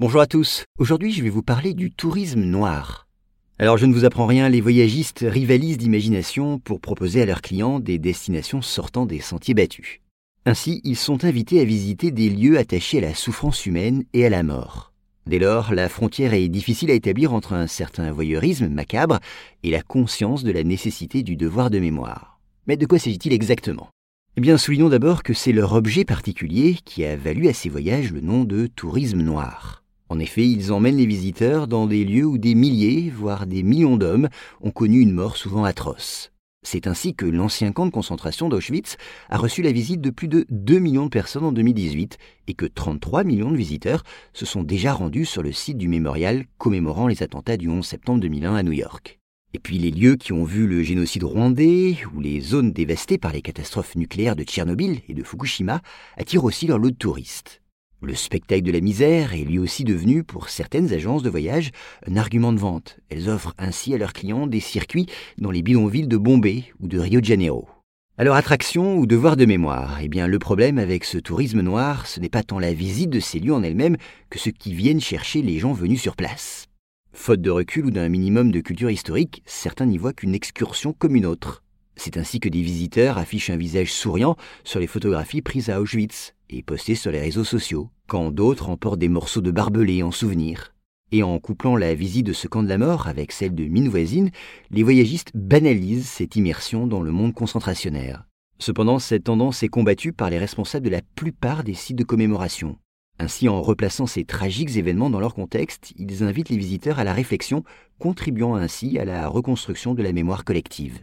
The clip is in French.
Bonjour à tous. Aujourd'hui, je vais vous parler du tourisme noir. Alors, je ne vous apprends rien, les voyagistes rivalisent d'imagination pour proposer à leurs clients des destinations sortant des sentiers battus. Ainsi, ils sont invités à visiter des lieux attachés à la souffrance humaine et à la mort. Dès lors, la frontière est difficile à établir entre un certain voyeurisme macabre et la conscience de la nécessité du devoir de mémoire. Mais de quoi s'agit-il exactement? Eh bien, soulignons d'abord que c'est leur objet particulier qui a valu à ces voyages le nom de tourisme noir. En effet, ils emmènent les visiteurs dans des lieux où des milliers, voire des millions d'hommes ont connu une mort souvent atroce. C'est ainsi que l'ancien camp de concentration d'Auschwitz a reçu la visite de plus de 2 millions de personnes en 2018 et que 33 millions de visiteurs se sont déjà rendus sur le site du mémorial commémorant les attentats du 11 septembre 2001 à New York. Et puis les lieux qui ont vu le génocide rwandais ou les zones dévastées par les catastrophes nucléaires de Tchernobyl et de Fukushima attirent aussi leur lot de touristes. Le spectacle de la misère est lui aussi devenu, pour certaines agences de voyage, un argument de vente. Elles offrent ainsi à leurs clients des circuits dans les bidonvilles de Bombay ou de Rio de Janeiro. Alors attraction ou devoir de mémoire? Eh bien le problème avec ce tourisme noir, ce n'est pas tant la visite de ces lieux en elle-même que ce qui viennent chercher les gens venus sur place. Faute de recul ou d'un minimum de culture historique, certains n'y voient qu'une excursion comme une autre. C'est ainsi que des visiteurs affichent un visage souriant sur les photographies prises à Auschwitz et postées sur les réseaux sociaux, quand d'autres emportent des morceaux de barbelés en souvenir. Et en couplant la visite de ce camp de la mort avec celle de mine voisine, les voyagistes banalisent cette immersion dans le monde concentrationnaire. Cependant, cette tendance est combattue par les responsables de la plupart des sites de commémoration. Ainsi, en replaçant ces tragiques événements dans leur contexte, ils invitent les visiteurs à la réflexion, contribuant ainsi à la reconstruction de la mémoire collective.